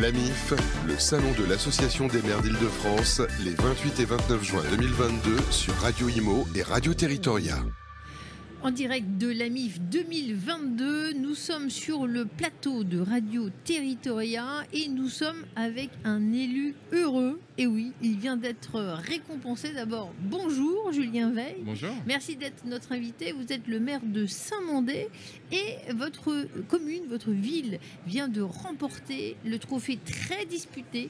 L'AMIF, le salon de l'Association des maires d'Île-de-France, les 28 et 29 juin 2022 sur Radio Imo et Radio Territoria. En direct de l'AMIF 2022, nous sommes sur le plateau de Radio Territoria et nous sommes avec un élu heureux. Et oui, il vient d'être récompensé. D'abord, bonjour Julien Veil. Bonjour. Merci d'être notre invité. Vous êtes le maire de Saint-Mandé et votre commune, votre ville vient de remporter le trophée très disputé,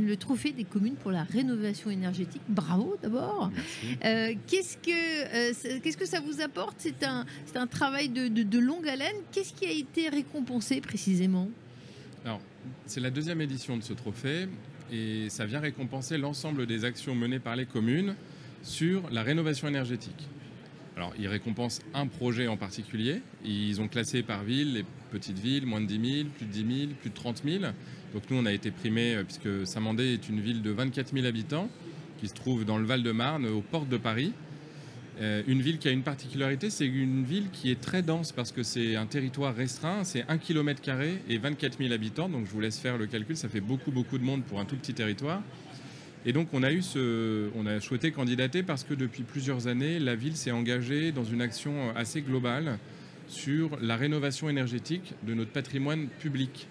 le trophée des communes pour la rénovation énergétique. Bravo d'abord. Euh, qu'est-ce que euh, qu'est-ce que ça vous apporte C'est un travail de, longue haleine. Qu'est-ce qui a été récompensé précisément? Alors, c'est la deuxième édition de ce trophée et ça vient récompenser l'ensemble des actions menées par les communes sur la rénovation énergétique. Alors, ils récompensent un projet en particulier. Ils ont classé par ville les petites villes, moins de 10 000, plus de 10 000, plus de 30 000. Donc, nous, on a été primés, puisque Saint-Mandé est une ville de 24 000 habitants qui se trouve dans le Val-de-Marne, aux portes de Paris. Euh, une ville qui a une particularité, c'est une ville qui est très dense parce que c'est un territoire restreint, c'est 1 km et 24 000 habitants. Donc je vous laisse faire le calcul, ça fait beaucoup beaucoup de monde pour un tout petit territoire. Et donc on a eu ce, on a souhaité candidater parce que depuis plusieurs années, la ville s'est engagée dans une action assez globale sur la rénovation énergétique de notre patrimoine public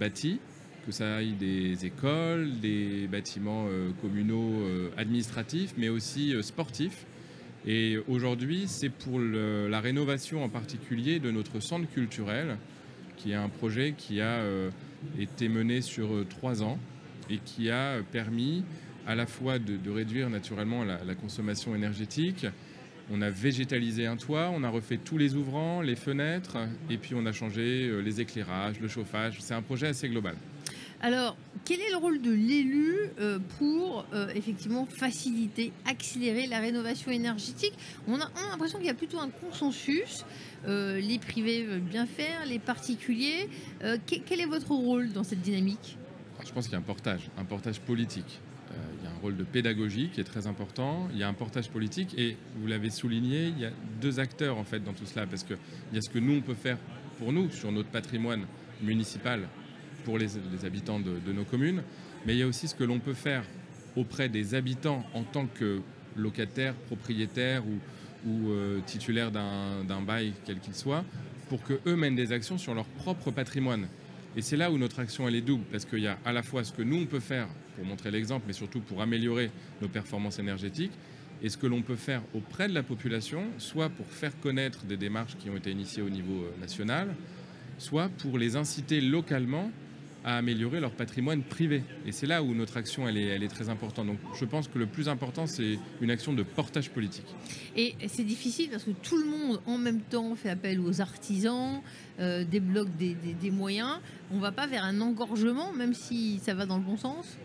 bâti, que ça aille des écoles, des bâtiments euh, communaux euh, administratifs, mais aussi sportifs. Et aujourd'hui, c'est pour la rénovation en particulier de notre centre culturel, qui est un projet qui a euh, été mené sur euh, trois ans et qui a permis à la fois de, réduire naturellement la, la, consommation énergétique. On a végétalisé un toit, on a refait tous les ouvrants, les fenêtres, et puis on a changé euh, les éclairages, le chauffage. C'est un projet assez global. Alors, quel est le rôle de l'élu euh, pour euh, effectivement faciliter, accélérer la rénovation énergétique? On a, on a l'impression qu'il y a plutôt un consensus. Euh, les privés veulent bien faire, les particuliers. Quel, est votre rôle dans cette dynamique? Je pense qu'il y a un portage, un portage politique. Il y a un rôle de pédagogie qui est très important. Il y a un portage politique et vous l'avez souligné, il y a deux acteurs en fait dans tout cela parce qu'il y a ce que nous on peut faire pour nous sur notre patrimoine municipal pour les, habitants de, nos communes, mais il y a aussi ce que l'on peut faire auprès des habitants en tant que locataires, propriétaires ou, ou euh, titulaires d'un bail quel qu'il soit, pour qu'eux mènent des actions sur leur propre patrimoine. Et c'est là où notre action elle est double, parce qu'il y a à la fois ce que nous on peut faire pour montrer l'exemple, mais surtout pour améliorer nos performances énergétiques, et ce que l'on peut faire auprès de la population, soit pour faire connaître des démarches qui ont été initiées au niveau euh, national, soit pour les inciter localement à améliorer leur patrimoine privé. Et c'est là où notre action elle est, elle est très importante. Donc je pense que le plus important, c'est une action de portage politique. Et c'est difficile parce que tout le monde en même temps fait appel aux artisans, euh, débloque des, des, des, moyens. On ne va pas vers un engorgement, même si ça va dans le bon sens?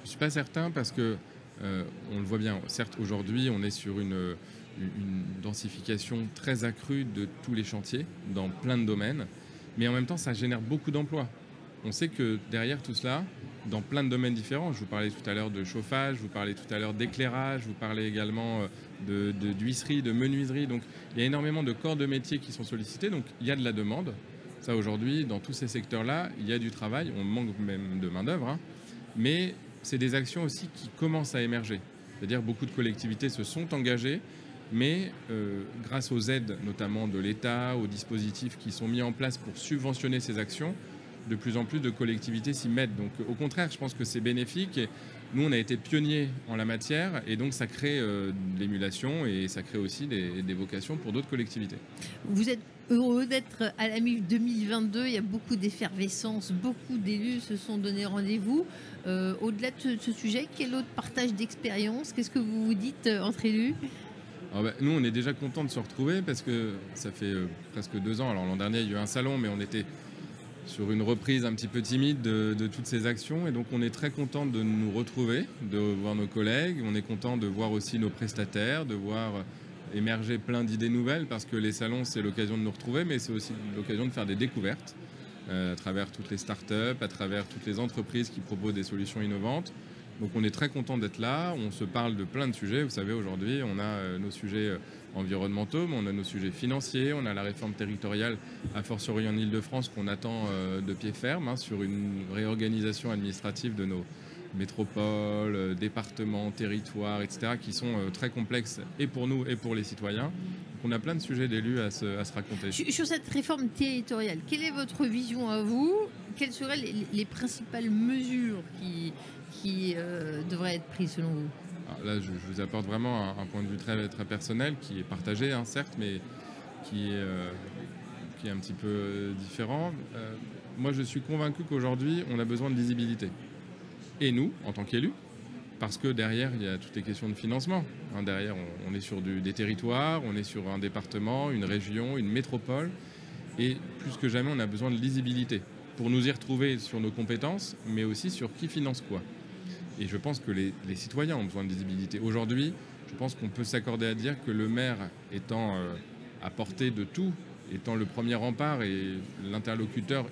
Je ne suis pas certain parce que euh, on le voit bien. Certes, aujourd'hui, on est sur une, une densification très accrue de tous les chantiers dans plein de domaines, mais en même temps, ça génère beaucoup d'emplois on sait que derrière tout cela, dans plein de domaines différents, je vous parlais tout à l'heure de chauffage, je vous parlais tout à l'heure d'éclairage, je vous parlais également euh, d'huisserie, de, de menuiserie. Donc il y a énormément de corps de métiers qui sont sollicités, donc il y a de la demande. Ça aujourd'hui, dans tous ces secteurs-là, il y a du travail, on manque même de main-d'œuvre, hein. mais c'est des actions aussi qui commencent à émerger. C'est-à-dire beaucoup de collectivités se sont engagées, mais euh, grâce aux aides notamment de l'État, aux dispositifs qui sont mis en place pour subventionner ces actions, de plus en plus de collectivités s'y mettent. Donc au contraire, je pense que c'est bénéfique. Et nous, on a été pionniers en la matière et donc ça crée euh, de l'émulation et ça crée aussi des, des vocations pour d'autres collectivités. Vous êtes heureux d'être à la MIF 2022. Il y a beaucoup d'effervescence, beaucoup d'élus se sont donné rendez-vous. Euh, Au-delà de ce, ce, sujet, quel autre partage d'expérience? Qu'est-ce que vous vous dites euh, entre élus? Alors bah, nous, on est déjà content de se retrouver parce que ça fait euh, presque deux ans. Alors l'an dernier, il y a eu un salon, mais on était sur une reprise un petit peu timide de, toutes ces actions. Et donc on est très content de nous retrouver, de voir nos collègues. On est content de voir aussi nos prestataires, de voir émerger plein d'idées nouvelles parce que les salons, c'est l'occasion de nous retrouver, mais c'est aussi l'occasion de faire des découvertes euh, à travers toutes les startups, à travers toutes les entreprises qui proposent des solutions innovantes. Donc on est très content d'être là, on se parle de plein de sujets. Vous savez, aujourd'hui, on a euh, nos sujets environnementaux, mais on a nos sujets financiers, on a la réforme territoriale, à fortiori en Ile-de-France, qu'on attend euh, de pied ferme hein, sur une réorganisation administrative de nos métropoles, euh, départements, territoires, etc., qui sont euh, très complexes et pour nous et pour les citoyens. Donc on a plein de sujets d'élus à se, raconter. Sur cette réforme territoriale, quelle est votre vision à vous? Quelles seraient les, les principales mesures qui devraient être prises selon vous? Là, je, vous apporte vraiment un, point de vue très, personnel qui est partagé, hein, certes, mais qui est, euh, qui est un petit peu différent. Euh, moi, je suis convaincu qu'aujourd'hui, on a besoin de lisibilité. Et nous, en tant qu'élus, parce que derrière, il y a toutes les questions de financement. Hein, derrière, on, est sur des territoires, on est sur un département, une région, une métropole. Et plus que jamais, on a besoin de lisibilité pour nous y retrouver sur nos compétences, mais aussi sur qui finance quoi. Et je pense que les, citoyens ont besoin de visibilité. Aujourd'hui, je pense qu'on peut s'accorder à dire que le maire étant euh, à portée de tout, étant le premier rempart et l'interlocuteur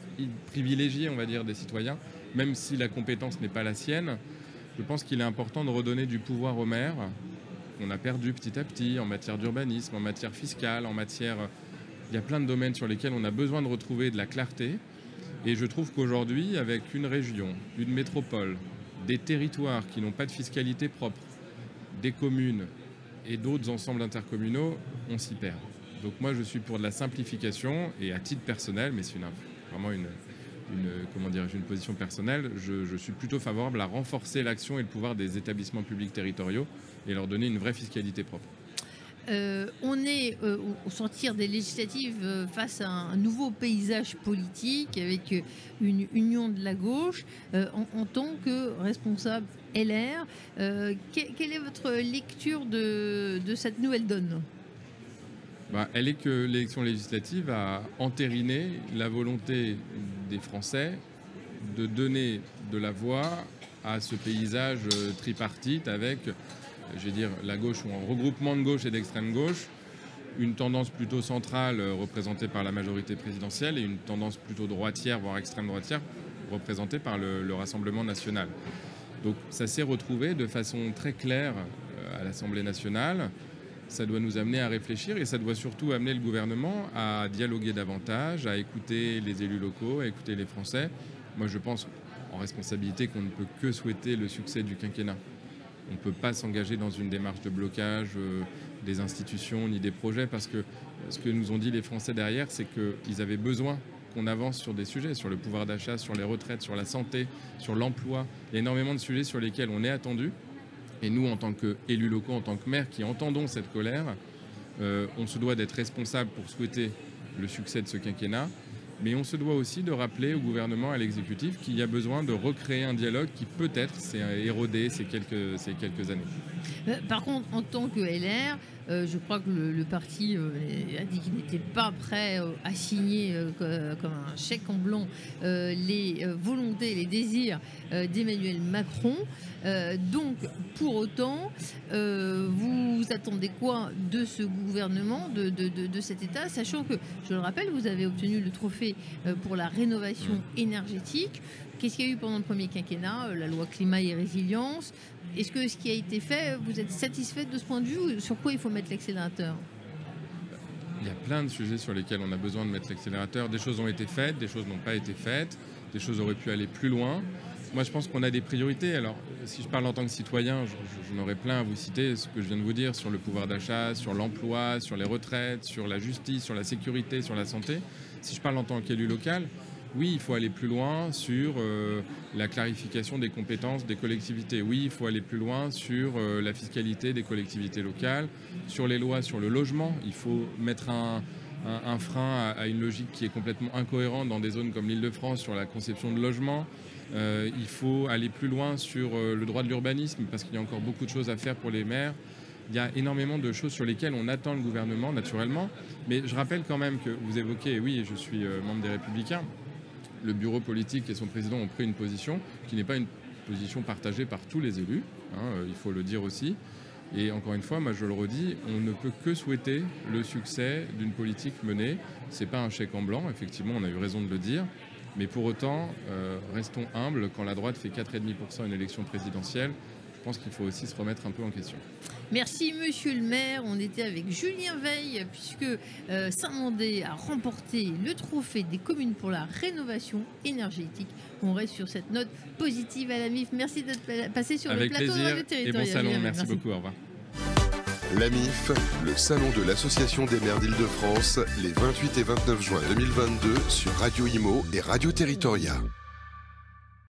privilégié, on va dire, des citoyens, même si la compétence n'est pas la sienne, je pense qu'il est important de redonner du pouvoir au maire qu'on a perdu petit à petit en matière d'urbanisme, en matière fiscale, en matière... Il y a plein de domaines sur lesquels on a besoin de retrouver de la clarté. Et je trouve qu'aujourd'hui, avec une région, une métropole, des territoires qui n'ont pas de fiscalité propre, des communes et d'autres ensembles intercommunaux, on s'y perd. Donc moi, je suis pour de la simplification et à titre personnel, mais c'est vraiment une, position personnelle, je suis plutôt favorable à renforcer l'action et le pouvoir des établissements publics territoriaux et leur donner une vraie fiscalité propre. Euh, on est euh, au sortir des législatives euh, face à un nouveau paysage politique avec une union de la gauche. En, tant que responsable LR, quelle est votre lecture de, cette nouvelle donne? Bah, Elle est que l'élection législative a entériné la volonté des Français de donner de la voix à ce paysage tripartite avec je vais dire, la gauche ou un regroupement de gauche et d'extrême gauche, une tendance plutôt centrale euh, représentée par la majorité présidentielle et une tendance plutôt droitière, voire extrême droitière, représentée par le, Rassemblement national. Donc ça s'est retrouvé de façon très claire euh, à l'Assemblée nationale. Ça doit nous amener à réfléchir et ça doit surtout amener le gouvernement à dialoguer davantage, à écouter les élus locaux, à écouter les Français. Moi je pense en responsabilité qu'on ne peut que souhaiter le succès du quinquennat. On ne peut pas s'engager dans une démarche de blocage euh, des institutions ni des projets parce que ce que nous ont dit les Français derrière, c'est qu'ils avaient besoin qu'on avance sur des sujets, sur le pouvoir d'achat, sur les retraites, sur la santé, sur l'emploi. Il énormément de sujets sur lesquels on est attendu. Et nous, en tant qu'élus locaux, en tant que maires qui entendons cette colère, euh, on se doit d'être responsable pour souhaiter le succès de ce quinquennat mais on se doit aussi de rappeler au gouvernement, à l'exécutif, qu'il y a besoin de recréer un dialogue qui peut-être s'est érodé ces quelques, années. Euh, par contre, en tant que LR, euh, je crois que le, parti euh, a dit qu'il n'était pas prêt à signer comme un chèque en blanc les volontés, les désirs d'Emmanuel Macron. donc, pour autant, vous attendez quoi de ce gouvernement, de, de, cet État, sachant que, je le rappelle, vous avez obtenu le trophée pour la rénovation énergétique. Qu'est-ce qu'il y a eu pendant le premier quinquennat La loi climat et résilience, est-ce que ce qui a été fait, vous êtes satisfait de ce point de vue Sur quoi il faut mettre l'accélérateur? Il y a plein de sujets sur lesquels on a besoin de mettre l'accélérateur. Des choses ont été faites, des choses n'ont pas été faites, des choses auraient pu aller plus loin. Moi, je pense qu'on a des priorités. Alors, si je parle en tant que citoyen, j'en aurais plein à vous citer ce que je viens de vous dire sur le pouvoir d'achat, sur l'emploi, sur les retraites, sur la justice, sur la sécurité, sur la santé. Si je parle en tant qu'élu local, oui, il faut aller plus loin sur euh, la clarification des compétences des collectivités. Oui, il faut aller plus loin sur euh, la fiscalité des collectivités locales, sur les lois, sur le logement. Il faut mettre un, frein à, une logique qui est complètement incohérente dans des zones comme l'Île-de-France sur la conception de logement. Euh, il faut aller plus loin sur le droit de l'urbanisme parce qu'il y a encore beaucoup de choses à faire pour les maires. Il y a énormément de choses sur lesquelles on attend le gouvernement, naturellement. Mais je rappelle quand même que vous évoquez, oui, je suis membre des Républicains, le bureau politique et son président ont pris une position qui n'est pas une position partagée par tous les élus, hein, euh, il faut le dire aussi. Et encore une fois, moi je le redis, on ne peut que souhaiter le succès d'une politique menée. Ce n'est pas un chèque en blanc, effectivement, on a eu raison de le dire. Mais pour autant, euh, restons humbles, quand la droite fait 4,5% une élection présidentielle, je pense qu'il faut aussi se remettre un peu en question. Merci Monsieur le maire. On était avec Julien Veil puisque euh, Saint-Mandé a remporté le trophée des communes pour la rénovation énergétique. On reste sur cette note positive à la MIF. Merci d'être passé sur avec le plateau plaisir de et bon salon. Merci, beaucoup. Au revoir. La MIF, le salon de l'Association des maires d'Île-de-France, les 28 et 29 juin 2022 sur Radio Imo et Radio Territoria.